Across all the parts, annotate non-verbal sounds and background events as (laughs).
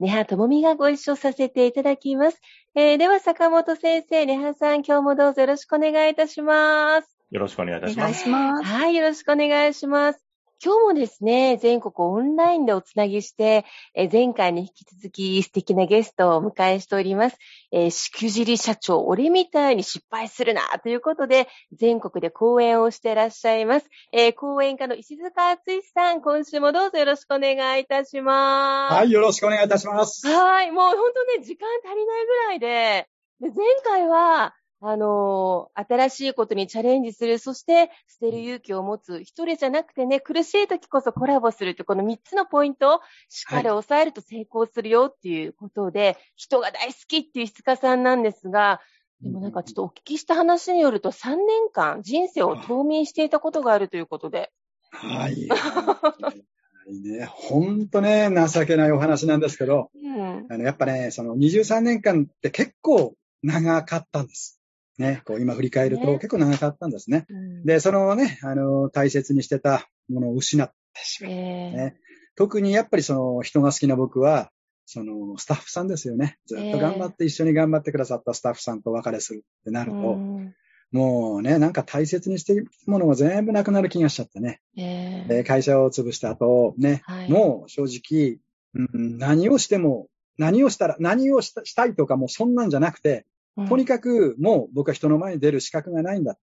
根葉智美がご一緒させていただきます、えーでは坂本先生根葉さん今日もどうぞよろしくお願いいたしますよろしくお願いいたしお願います。します。はい、よろしくお願いします。今日もですね、全国オンラインでおつなぎして、えー前回に引き続き素敵なゲストをお迎えしております。えーしくじり社長、俺みたいに失敗するなということで、全国で講演をしていらっしゃいます。えー講演家の石塚敦さん、今週もどうぞよろしくお願いいたします。はい、よろしくお願いいたします。はい。もう本当ね、時間足りないぐらいで、で前回は、あのー新しいことにチャレンジする、そして捨てる勇気を持つ、一人じゃなくてね、苦しい時こそコラボするって、この三つのポイントをしっかり抑えると成功するよっていうことで、人が大好きっていう石塚さんなんですが、でもなんかちょっとお聞きした話によると3年間人生を冬眠していたことがあるということで。はい。はいね、ほんとね、情けないお話なんですけど、うん。あのやっぱね、その23年間って結構長かったんです。ね、こう今振り返るとね結構長かったんですね。うんで、そのね、あの、大切にしてたものを失ってしまう。えーね特にやっぱりその人が好きな僕は、そのスタッフさんですよね。ずっと頑張って一緒に頑張ってくださったスタッフさんとお別れするってなると、うんもうね、なんか大切にしているものが全部なくなる気がしちゃってね。えーで会社を潰した後、ね、はいもう正直、うん、何をしても、何をしたら、何をしたしたいとかもうそんなんじゃなくて、とにかくもう僕は人の前に出る資格がないんだ。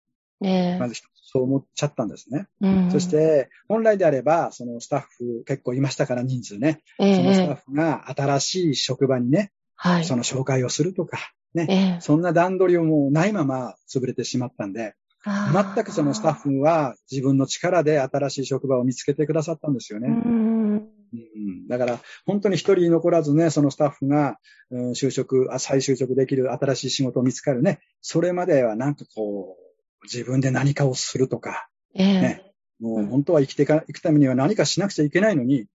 ねまずそう思っちゃったんですね。うんそし、て、本来であれば、そのスタッフ結構いましたから人数ね。えそのスタッえフが新しい職場にね、はい。その紹介をするとか、ね。ええそんな段取りをもうないまま潰れてしまったんで、全くそのスタッフは自分の力で新しい職場を見つけてくださったんですよね。うんうんだから、本当に一人残らずね、そのスタッフが、うん就職あ、再就職できる新しい仕事を見つかるね。それまではなんかこう、自分で何かをするとか、ええねもう本当は生きていくためには何かしなくちゃいけないのに、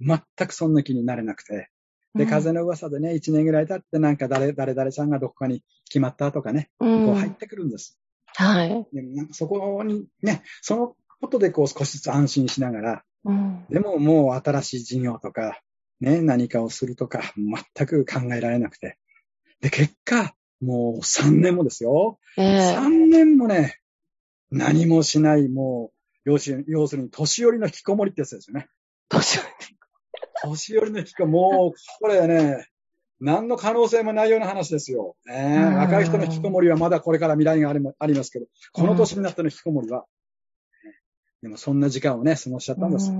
全くそんな気になれなくて。で、風の噂でね、一年ぐらい経ってなんか誰、誰々さんがどこかに決まったとかね、うんこう入ってくるんです。はい。でもなんかそこにね、そのことでこう少しずつ安心しながら、うんでももう新しい事業とか、ね、何かをするとか、全く考えられなくて。で、結果、もう3年もですよ。ええ3年もね、何もしない、もう、要するに、要するに年寄りの引きこもりってやつですよね。年寄年寄りの引きこもり、もう、これね、何の可能性もないような話ですよ。ねうん若い人の引きこもりはまだこれから未来がありまありますけど、この年になっての引きこもりは、でもそんな時間をね、過ごしちゃったんです。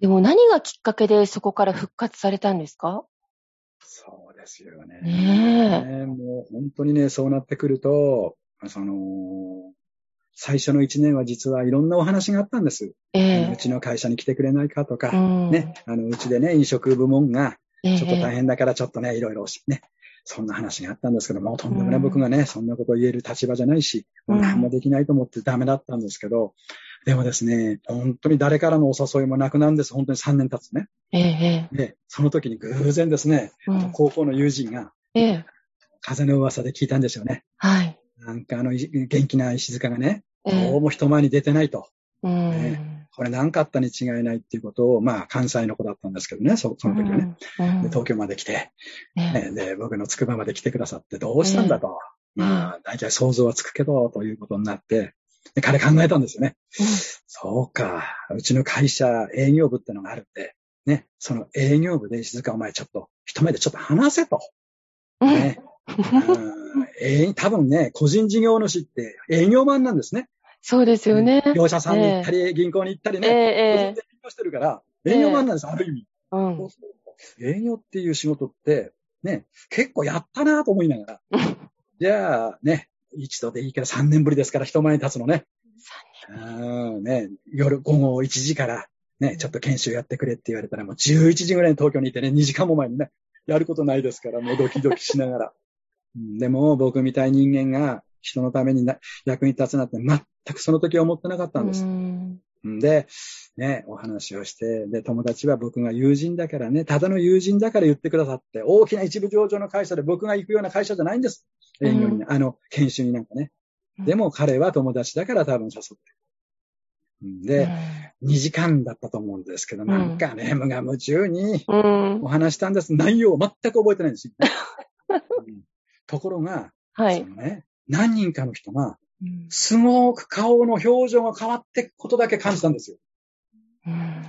でも何がきっかけでそこから復活されたんですか？そうですよね。ねねもう本当にね、そうなってくると、その、最初の一年は実はいろんなお話があったんです。え。えうちの会社に来てくれないかとか、えうんね、あの、うちでね、飲食部門がええちょっと大変だからちょっとね、いろいろね、そんな話があったんですけども、とんでもない僕がね、そんなことを言える立場じゃないし、もう何もできないと思ってダメだったんですけど、でもですね、本当に誰からのお誘いもなくなるんです。本当に3年経つね。ええで、その時に偶然ですね、うん高校の友人が、ええ風の噂で聞いたんですよね。はい。なんかあの、い元気な石塚がね、えどうも人前に出てないと。うんねこれ何かあったに違いないっていうことを、まあ、関西の子だったんですけどね、そその時はね。うんで東京まで来て、ねね、で、僕の筑波まで来てくださって、どうしたんだと。うんまあ、大体想像はつくけど、ということになって、で彼考えたんですよね。そうか、うちの会社営業部ってのがあるんで、ね、その営業部で石塚お前ちょっと、一目でちょっと話せと。うん。ね、(laughs) うん。えー多分ね、個人事業主って営業マンなんですね。そうですよね。業者さんに行ったり、銀行に行ったりえね、個人えで営業してるから、営業マンなんです、ある意味。うんそうそう営業っていう仕事って、ね、結構やったなと思いながら。(laughs) じゃあ、ね、一度でいいけど3年ぶりですから人前に立つのね。うん、ね、夜午後1時から、ね、ちょっと研修やってくれって言われたらもう11時ぐらいに東京にいてね、2時間も前にね、やることないですから、もうドキドキしながら。(laughs) うんでも僕みたい人間が人のためにな役に立つなんて全くその時は思ってなかったんです。うんんで、ね、お話をして、で、友達は僕が友人だからね、ただの友人だから言ってくださって、大きな一部上場の会社で僕が行くような会社じゃないんです。営業に、うあの、研修になんかね。でも彼は友達だから多分誘って。うんで、2時間だったと思うんですけど、なんかね、無我夢中にうん。お話したんです。内容を全く覚えてないんですよ。(laughs) うんところが、はい。そのね、何人かの人が、うんすごく顔の表情が変わっていくことだけ感じたんですよ。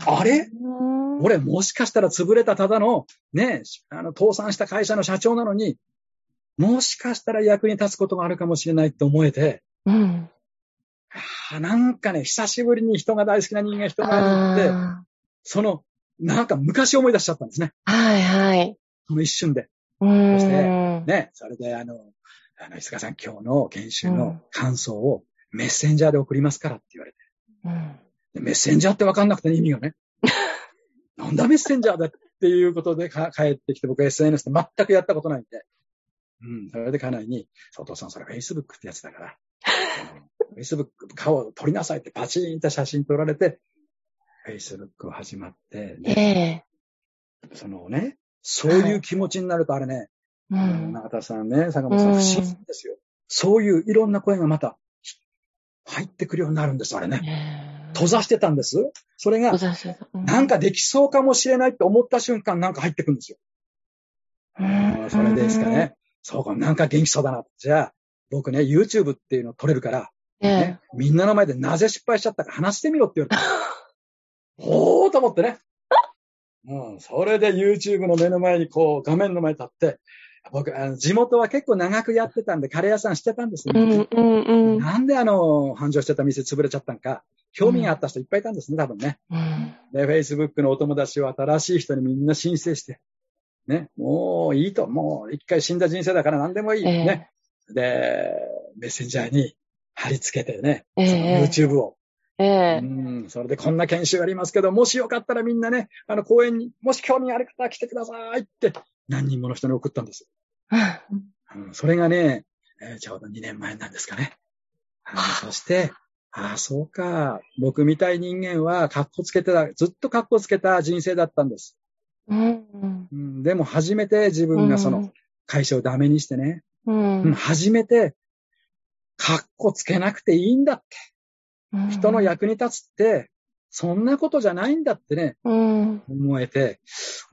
あれ？うん俺もしかしたら潰れたただの、ね、あの、倒産した会社の社長なのに、もしかしたら役に立つことがあるかもしれないって思えて、うん。あなんかね、久しぶりに人が大好きな人間人がいて、あその、なんか昔思い出しちゃったんですね。ーはいはい。その一瞬で。うん。そしてね、それであの、あの、石川さん今日の研修の感想をメッセンジャーで送りますからって言われて。うんでメッセンジャーってわかんなくて意味がね。(laughs) なんだメッセンジャーだっていうことでか帰ってきて僕 SNS で全くやったことないんで。うん。それで家内に、お父さんそれ Facebook ってやつだから、(laughs) Facebook 顔を撮りなさいってパチーンって写真撮られて、Facebook 始まって、えね、え。そのね、そういう気持ちになるとあれね、うん。永田さんね、坂本さんうん不思議ですよ。そういういろんな声がまた入ってくるようになるんです、あれね。閉ざしてたんです。それがなんかできそうかもしれないって思った瞬間、なんか入ってくるんですよ。うんそれですかね。そうか、なんか元気そうだな。じゃあ、僕ね、YouTube っていうの撮れるから、ええね、みんなの前でなぜ失敗しちゃったか話してみろって言われた。(laughs) おーと思ってね。うん、それで YouTube の目の前にこう、画面の前に立って、僕、あの地元は結構長くやってたんで、カレー屋さんしてたんですよ。うんうんうん。なんであの、繁盛してた店潰れちゃったんか、興味があった人いっぱいいたんですね、多分ね。うんで、Facebook のお友達を新しい人にみんな申請して、ね、もういいと、もう一回死んだ人生だから何でもいい。ええね。で、メッセンジャーに貼り付けてね、ええその YouTube を。ええ。うん、それでこんな研修ありますけど、もしよかったらみんなね、あの公園に、もし興味ある方は来てくださいって、何人もの人に送ったんです。うん、それがね、えーちょうど2年前なんですかね。うんそして、ああ、そうか。僕みたい人間は、格好つけてた、ずっと格好つけた人生だったんです。うんうん、でも初めて自分がその会社をダメにしてね、うんうん初めて、格好つけなくていいんだって。うん人の役に立つって、そんなことじゃないんだってね、うん思えて、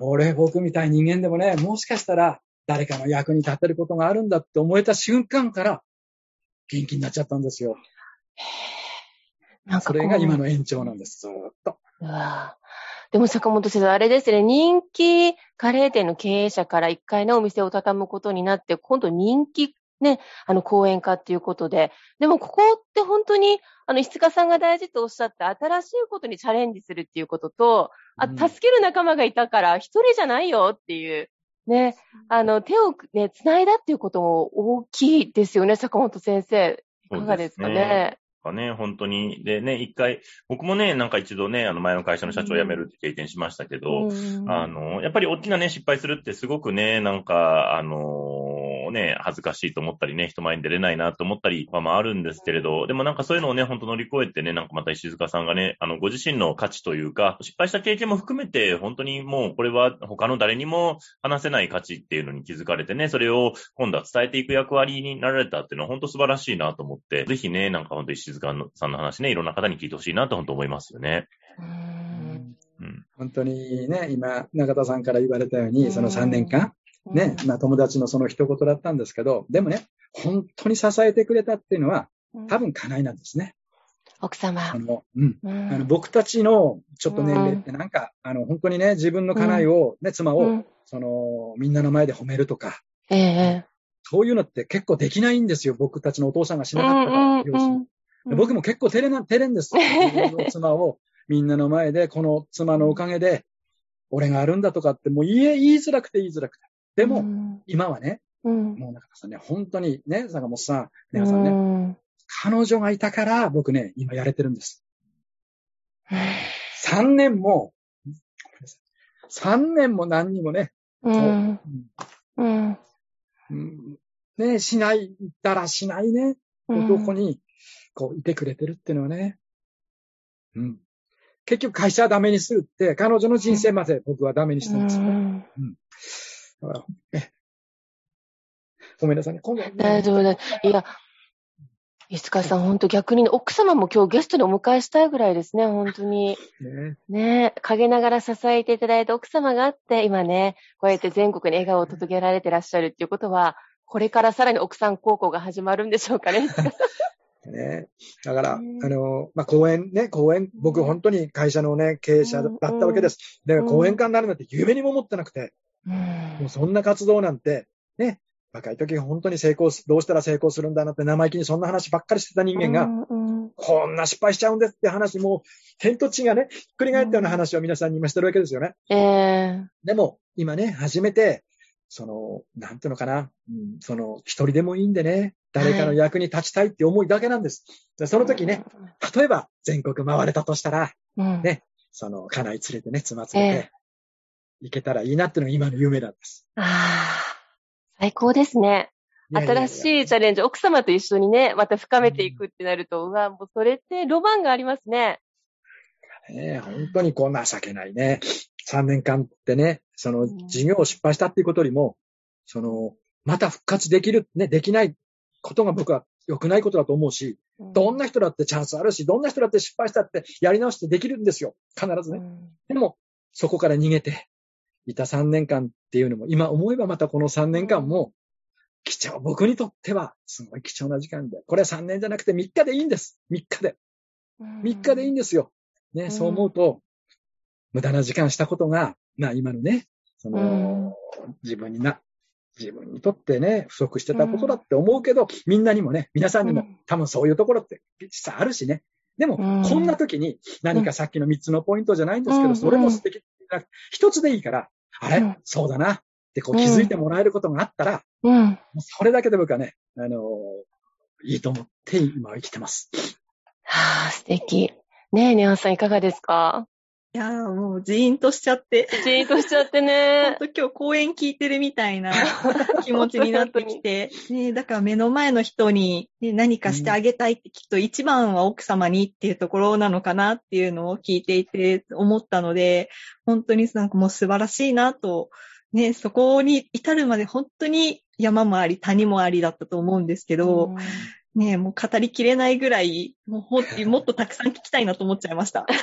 俺、僕みたい人間でもね、もしかしたら誰かの役に立てることがあるんだって思えた瞬間から、元気になっちゃったんですよ。なんかこそうれが今の延長なんです、ずーっと。うわぁでも坂本先生、あれですね、人気カレー店の経営者から一回ね、お店を畳むことになって、今度人気ね、あの、講演家っていうことで、でもここって本当に、あの、石塚さんが大事とおっしゃった新しいことにチャレンジするっていうことと、あ、うん助ける仲間がいたから一人じゃないよっていう、ね、あの、手をね、繋いだっていうことも大きいですよね、坂本先生。いかがですかね？かね、本当に。でね、一回、僕もね、なんか一度ね、あの前の会社の社長を辞めるって経験しましたけど、うんあの、やっぱり大きなね、失敗するってすごくね、なんか、あのね、恥ずかしいと思ったりね、人前に出れないなと思ったりはまああるんですけれど、でもなんかそういうのをね、本当乗り越えてね、なんかまた石塚さんがね、あの、ご自身の価値というか、失敗した経験も含めて、本当にもうこれは他の誰にも話せない価値っていうのに気づかれてね、それを今度は伝えていく役割になられたっていうのは本当素晴らしいなと思って、ぜひね、なんか本当石塚さんの話ね、いろんな方に聞いてほしいなと本当思いますよね。うんうん。本当にね、今、中田さんから言われたように、その3年間、ね、うん。まあ友達のその一言だったんですけど、でもね、本当に支えてくれたっていうのは、多分家内なんですね。奥様。あ。の、うん。うん。あの僕たちのちょっと年齢ってなんか、あの、本当にね、自分の家内を、ね、妻を、うん。その、みんなの前で褒めるとか、ええそういうのって結構できないんですよ。僕たちのお父さんがしなかったから、両親で僕も結構照れな、照れんです。妻をみんなの前で、この妻のおかげで、俺があるんだとかって、もう言え、言いづらくて言いづらくて。でも、今はね、うん、もう中田さんね、本当にね、坂本さん、皆さんね、ね。彼女がいたから、僕ね、今やれてるんです。3年も、3年も何にもね、うん。うん。うんね、しない、だらしないね、男に、こう、いてくれてるっていうのはね、うん。結局会社はダメにするって、彼女の人生まで僕はダメにしたんですよね。だか (laughs) ごめんなさいね。今度、ね、大丈夫だ。いや、石川さん、本当逆にね、奥様も今日ゲストにお迎えしたいぐらいですね、本当に。ね、ね陰ながら支えていただいた奥様があって、今ね、こうやって全国に笑顔を届けられてらっしゃるっていうことは、これからさらに奥さん高校が始まるんでしょうかね。(laughs) ね。だから、あねの、まあ、講演ね、講演、僕本当に会社のね、経営者だったわけです。で、うん講演家になるなんて夢にも思ってなくて、うんもうそんな活動なんて、ね、若い時本当に成功す、どうしたら成功するんだなって生意気にそんな話ばっかりしてた人間が、うんうん。こんな失敗しちゃうんですって話、もう、天と地がね、ひっくり返ったような話を皆さんに今してるわけですよね。ええ。でも、今ね、初めて、その、なんていうのかな、うん、その、一人でもいいんでね、誰かの役に立ちたいって思いだけなんです。でその時ね、、例えば全国回れたとしたら、うん。ねその、家内連れてね、妻連れて、行けたらいいなっていうのが今の夢なんです。ああ、最高ですね。新しいチャレンジ、奥様と一緒にね、また深めていくってなると、うわ、もうそれってロマンがありますね。ね、本当にこう情けないね。3年間ってね、そのうん事業を失敗したっていうことよりも、その、また復活できる、ね、できないことが僕は良くないことだと思うし、どんな人だってチャンスあるし、どんな人だって失敗したってやり直してできるんですよ。必ずね。うんでも、そこから逃げていた3年間っていうのも、今思えばまたこの3年間も、貴重、僕にとってはすごい貴重な時間で、これは3年じゃなくて3日でいいんです。3日で。3日でいいんですよ。ね、うん。そう思うと、無駄な時間したことが、まあ今のね、その、自分にな、自分にとってね、不足してたことだって思うけど、みんなにもね、皆さんにもうん。多分そういうところって実際あるしね。でも、うん。こんな時に何かさっきの3つのポイントじゃないんですけど、うん。それも素敵な、(laughs) 一つでいいから、あれ、うんそうだなってこう気づいてもらえることがあったら、うん。それだけで僕はね、あのいいと思って今は生きてます。はあ、素敵。ねえ、ネアンさんいかがですか？いやーもうジーンとしちゃって、ジーンとしちゃってほんね。(laughs) と今日公演聞いてるみたいな気持ちになってきて、(laughs) ね、だから目の前の人に、ね、何かしてあげたいってきっと一番は奥様にっていうところなのかなっていうのを聞いていて思ったので、本当になんかもう素晴らしいなと、ね、そこに至るまで本当に山もあり谷もありだったと思うんですけど、ね、もう語りきれないぐらい、もうもっとたくさん聞きたいなと思っちゃいました。(laughs)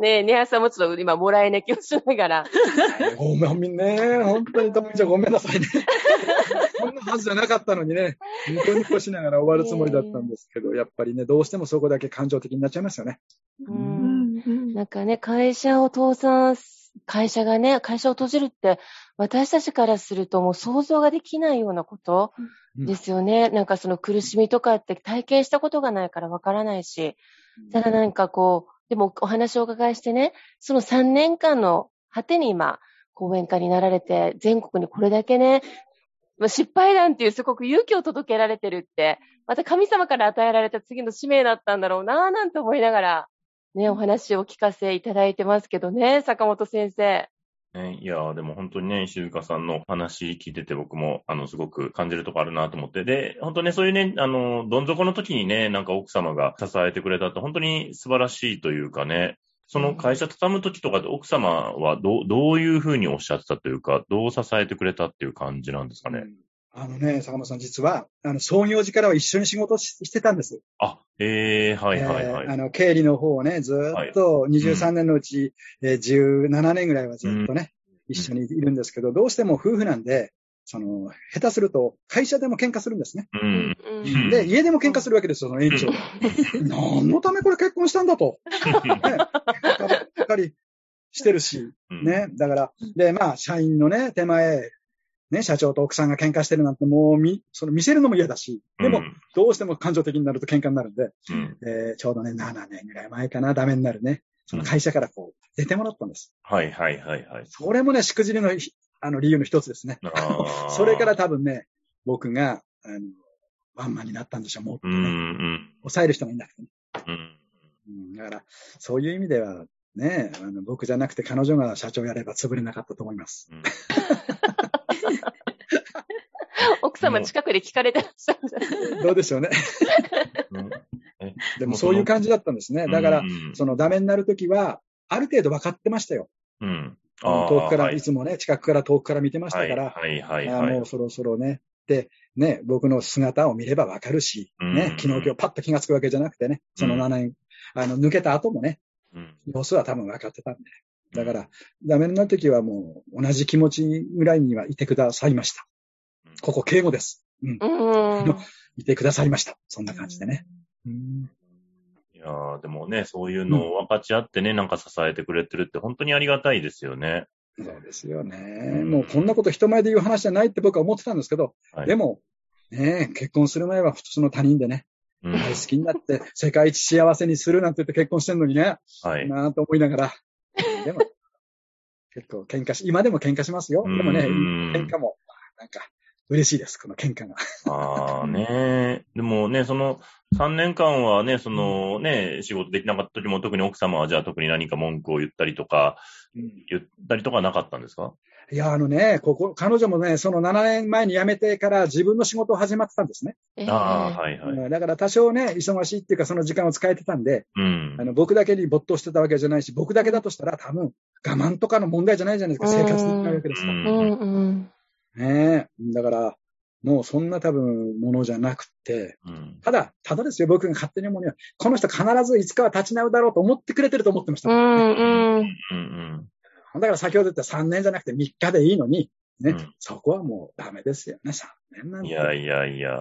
ねえ、ネアンさんもちょっと今、もらい泣きをしながら。(laughs) ごめんね。本当に、ともみちゃんごめんなさいね。(laughs) こんなはずじゃなかったのにね、ニコニコしながら終わるつもりだったんですけど、やっぱりね、どうしてもそこだけ感情的になっちゃいますよね。ううんんなんかね、会社を倒産す、会社がね、会社を閉じるって、私たちからするともう想像ができないようなことうんですよね。なんかその苦しみとかって体験したことがないからわからないし、ただなんかこう、でもお話をお伺いしてね、その3年間の果てに今、講演家になられて、全国にこれだけね、失敗談っていうすごく勇気を届けられてるって、また神様から与えられた次の使命だったんだろうなぁなんて思いながら、ね、お話をお聞かせいただいてますけどね、坂本先生。ね、いやーでも本当にね、静香さんの話聞いてて僕も、あの、すごく感じるとこあるなと思って。で、本当ね、そういうね、あの、どん底の時にね、なんか奥様が支えてくれたって本当に素晴らしいというかね、その会社畳む時とかで奥様はどう、どういうふうにおっしゃってたというか、どう支えてくれたっていう感じなんですかね。あのね、坂本さん実は、あの、創業時からは一緒に仕事ししてたんです。あ、ええはいはいはい。えーあの、経理の方をね、ずーっと23年のうち、えー17年ぐらいはずっとね、一緒にいるんですけど、どうしても夫婦なんで、その、下手すると会社でも喧嘩するんですね。うん。うんで、家でも喧嘩するわけですよ、その園長が。何のためこれ結婚したんだと。(laughs) ね、喧嘩ばっかりしてるし、うん。ね。だから、で、まあ、社員のね、手前、ね、社長と奥さんが喧嘩してるなんてもう見、その見せるのも嫌だし、でも、うんどうしても感情的になると喧嘩になるんで、うん。えーちょうどね、7年ぐらい前かな、ダメになるね。その会社からこう、出てもらったんです。はいはいはいはい。それもね、しくじりのひあの理由の一つですね。(laughs) それから、多分ね、僕が、あの、ワンマンになったんでしょう、もっとね。うんうん抑える人がいなくてね。うん。うん、だから、そういう意味では、ね、あの僕じゃなくて彼女が社長やれば潰れなかったと思います。うん (laughs) 奥様近くで聞かれてらっしゃるんじゃないどうでしょうね。(laughs) でもそういう感じだったんですね。だからう、んそのダメになるときは、ある程度分かってましたよ。うん。遠くから、はいいつもね、近くから遠くから見てましたから、はいはいあはい。もうそろそろね、で、ね、僕の姿を見ればわかるし、うんね、昨日今日パッと気がつくわけじゃなくてね、その7年、あの、抜けた後もね、うん様子は多分分かってたんで。だから、ダメになるときはもう、同じ気持ちぐらいにはいてくださいました。ここ敬語です。うん。うん。いてくださいました。そんな感じでね。うんいやーでもね、そういうのを分かち合ってね、なんか支えてくれてるって本当にありがたいですよね。そうですよね。んもうこんなこと人前で言う話じゃないって僕は思ってたんですけど、はいでも、ね、結婚する前は普通の他人でね、うん大好きになって世界一幸せにするなんて言って結婚してんのにね、はい。なぁと思いながら。でも、結構喧嘩し、今でも喧嘩しますよ。でもね、うん喧嘩も、なんか、嬉しいです、この喧嘩が。ああね。でもね、その3年間はね、そのね、仕事できなかった時も特に奥様はじゃあ特に何か文句を言ったりとか、言ったりとかはなかったんですか？いや、あのね、ここ、彼女もね、その7年前に辞めてから自分の仕事を始まってたんですね。ええああ、はいはい。うんだから多少ね、忙しいっていうかその時間を使えてたんで、うんあ。の、僕だけに没頭してたわけじゃないし、僕だけだとしたら多分、我慢とかの問題じゃないじゃないですか、生活できないわけですから。うんうんうん。ねえ。だから、もうそんな多分ものじゃなくて、うんただ、ただですよ、僕が勝手に思うには、この人必ずいつかは立ち直るだろうと思ってくれてると思ってました。うんうん。うんだから先ほど言った3年じゃなくて3日でいいのに、ね、うんそこはもうダメですよね、3年なんうん。て。いやいやいや。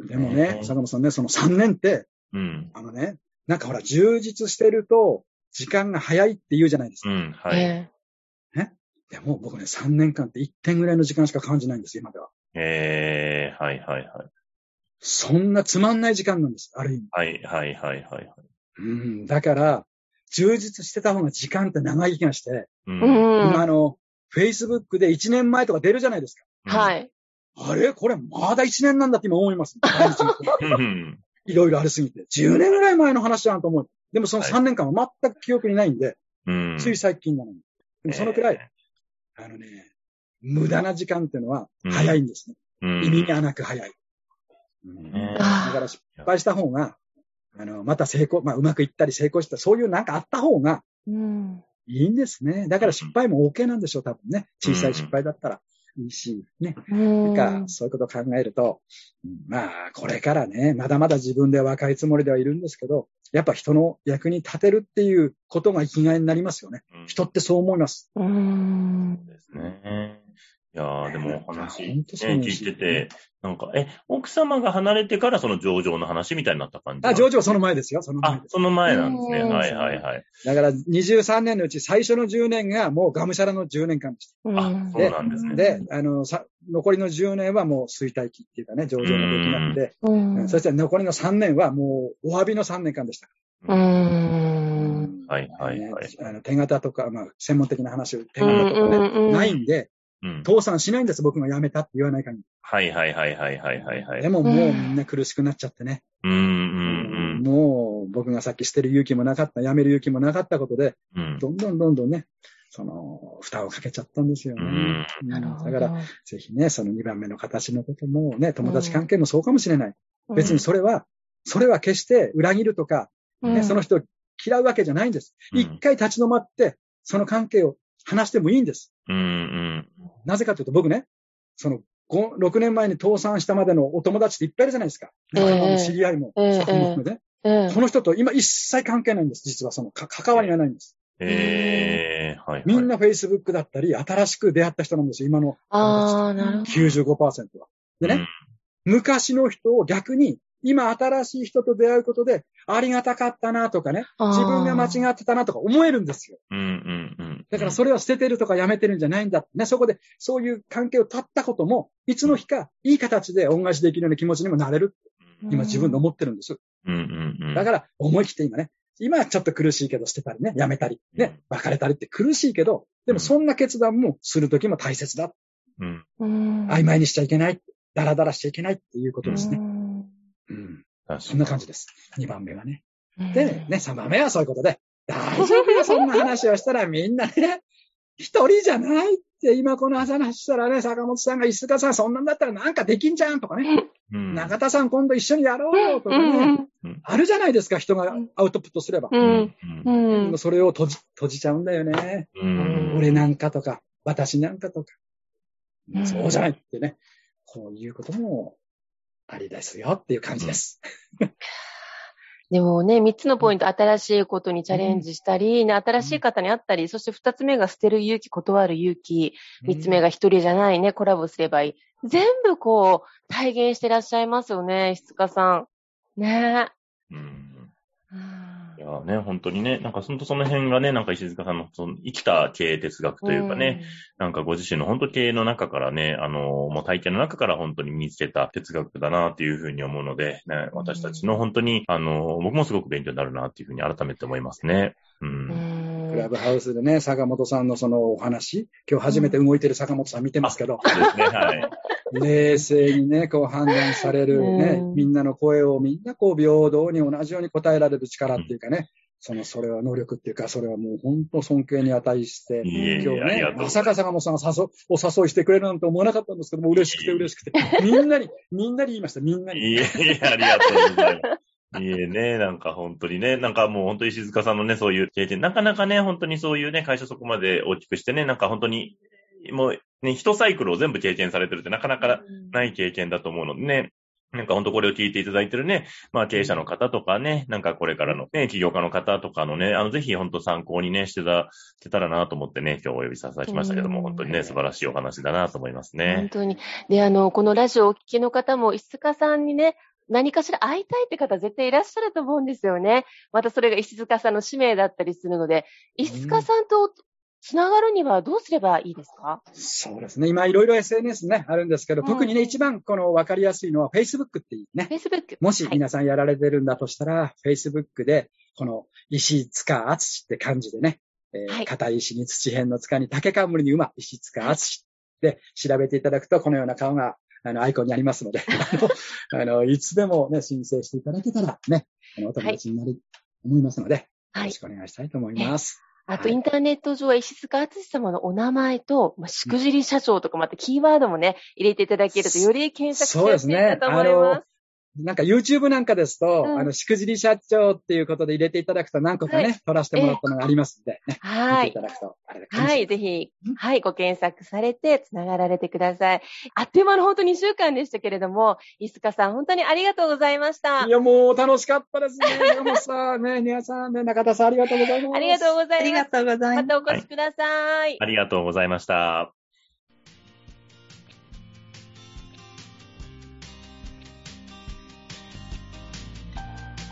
でもねね、坂本さんね、その3年って、うん。あのね、なんかほら、充実してると、時間が早いって言うじゃないですか。うん。はい。えでも僕ね、3年間って1点ぐらいの時間しか感じないんです、今では。ええはいはいはい。そんなつまんない時間なんです、ある意味。はいはいはいはい。うん、だから、充実してた方が時間って長い気がして、うん。ん。今あの、Facebook で1年前とか出るじゃないですか。はい。あれ？これまだ1年なんだって今思います。いろいろありすぎて。10年ぐらい前の話じゃんと思う。でもその3年間は全く記憶にないんで、うん。つい最近なのに。でもそのくらい、えあのね、無駄な時間っていうのはうん早いんですね。うん。意味がなく早い。うんねだから失敗した方が、あの、また成功、まあうまくいったり成功した、そういうなんかあった方がうん。いいんですね。だから失敗も OK なんでしょう、多分ね。小さい失敗だったらいいし、ね。うん。なんか、そういうことを考えると、うんまあ、これからね、まだまだ自分では若いつもりではいるんですけど、やっぱ人の役に立てるっていうことが生きがいになりますよね。うん人ってそう思います。うん。ですね。いやーでもお話、ほね、聞いてて、なんか、え、奥様が離れてからその上場の話みたいになった感じあ、上場はその前ですよ、その前あ。その前なんですね。うんはいはいはい。だから23年のうち最初の10年がもうがむしゃらの10年間でしうんそうなんですた。ね。で、あの、さ、残りの10年はもう衰退期っていうかね、上場ができなくて、うん。そして残りの3年はもうお詫びの3年間でした。うん。はいはいはい。あの手形とか、まあ、専門的な話を、手形とかうんうんね、うんないんで、うん。倒産しないんです、僕が辞めたって言わない限り。はいはいはいはいはいはいはい。でももうみんな苦しくなっちゃってね。うんうんもう僕がさっき捨てる勇気もなかった、辞める勇気もなかったことで、うん。うん。どんどんどんどんね、その、蓋をかけちゃったんですよね。うんうんなるほど。だから、ぜひね、その2番目の形のこともね、友達関係もそうかもしれない。別にそれは、それは決して裏切るとか、ね、その人を嫌うわけじゃないんです。うん一回立ち止まって、その関係を話してもいいんです。うんうん。なぜかというと僕ね、その5 6年前に倒産したまでのお友達っていっぱいいるじゃないですか。ええ今の知り合いも、ええスタッフもねええこの人と今一切関係ないんです。実はそのか関わりがないんです。ええはいはい。みんな Facebook だったり、新しく出会った人なんですよ、今のああ、なるほど。95%は。でね、昔の人を逆に今新しい人と出会うことで、ありがたかったなとかね、自分が間違ってたなとか思えるんですよ。うんうんうん。だからそれを捨ててるとかやめてるんじゃないんだってね。そこでそういう関係を断ったことも、いつの日かいい形で恩返しできるような気持ちにもなれる。今自分で思ってるんです。うんうんうん。だから思い切って今ね、今はちょっと苦しいけど捨てたりね、やめたり、ね、別れたりって苦しいけど、でもそんな決断もするときも大切だ。うん。うん曖昧にしちゃいけない。ダラダラしちゃいけないっていうことですね。うんそんな感じです。2番目はね。うんで、ね、3番目はそういうことで、大丈夫よ、そんな話をしたらみんなね、一人じゃないって、今この話したらね、坂本さんが石塚さんそんなんだったらなんかできんじゃんとかね、うん。中田さん今度一緒にやろうよとかね、あるじゃないですか、人がアウトプットすれば。う。うんん。ううん。ん。それを閉じ、閉じちゃうんだよね。うん。俺なんかとか、私なんかとか。うんそうじゃないってね。こういうこともありですよっていう感じです。(laughs) でもね、三つのポイント、新しいことにチャレンジしたり、ね、新しい方に会ったり、そして二つ目が捨てる勇気、断る勇気、三つ目が一人じゃないね、コラボすればいい。全部こう、体現してらっしゃいますよね、石塚さん。ね。うんやね、本当にね、なんかそのその辺がね、なんか石塚さんのその生きた経営哲学というかね、なんかご自身の本当経営の中からね、あの、もう体験の中から本当に身につけた哲学だなっていうふうに思うので、ね、私たちの本当に、あの、僕もすごく勉強になるなっていうふうに改めて思いますね。う。うんん。クラブハウスでね、坂本さんのそのお話、今日初めて動いてる坂本さん見てますけど、そうですね、はい。(laughs) 冷静にね、こう判断されるねう、ん。みんなの声をみんなこう平等に同じように答えられる力っていうかね、その、それは能力っていうか、それはもう本当尊敬に値して、今日ねまさか坂本さんが誘お誘いしてくれるなんて思わなかったんですけども、嬉しくて嬉しくて、みんなに、みんなに言いました、みんなに。いえいえ、ありがとうございます。いえね、なんか本当にね、なんかもう本当に石塚さんのね、そういう経験、なかなかね、本当にそういうね、会社そこまで大きくしてね、なんか本当に、もうね、一サイクルを全部経験されてるってなかなかない経験だと思うのでね、なんか本当これを聞いていただいてるね、まあ経営者の方とかね、なんかこれからのね、起業家の方とかのね、あのぜひ本当参考にね、してた、してたらなと思ってね、今日お呼びさせていただきましたけども、うん本当にね、素晴らしいお話だなと思います本ね。当に。で、あの、このラジオをお聞きの方も、石塚さんにね、何かしら会いたいって方絶対いらっしゃると思うんですよね。またそれが石塚さんの使命だったりするので、石塚さんとつながるにはどうすればいいですか？そうですね。今いろいろ SNS ね、あるんですけど、うん特にね、一番この分かりやすいのは Facebook っていうね。?Facebook。もしはい皆さんやられてるんだとしたら、Facebook で、この石塚厚って漢字でね、えーはい硬い石に土辺の塚に竹冠に馬、石塚厚で調べていただくと、このような顔が、あの、アイコンにありますので、あの、いつでもね、申請していただけたらね、あの、お友達になる、思いますので、よはいろし。くお願いしたいと思います。あと、はいインターネット上は石塚敦様のお名前と、まあ、しくじり社長とか、またキーワードもね、入れていただけると、より検索しやすいかね。と思います。、なんか YouTube なんかですと、うんあの、しくじり社長っていうことで入れていただくと何個かね、はい撮らせてもらったのがありますんで、ね、はい見ていた。だくと、はい、ぜひうん、はい、ご検索されて、つながられてください。あっという間の本当2週間でしたけれども、石塚さん、本当にありがとうございましたい。や、もう楽しかったですね。もうさ、ね、(laughs) 皆さんね、中田さんありがとうございます。ありがとうございます。ありがとうございま。ますたお越しください。ありがとうございました。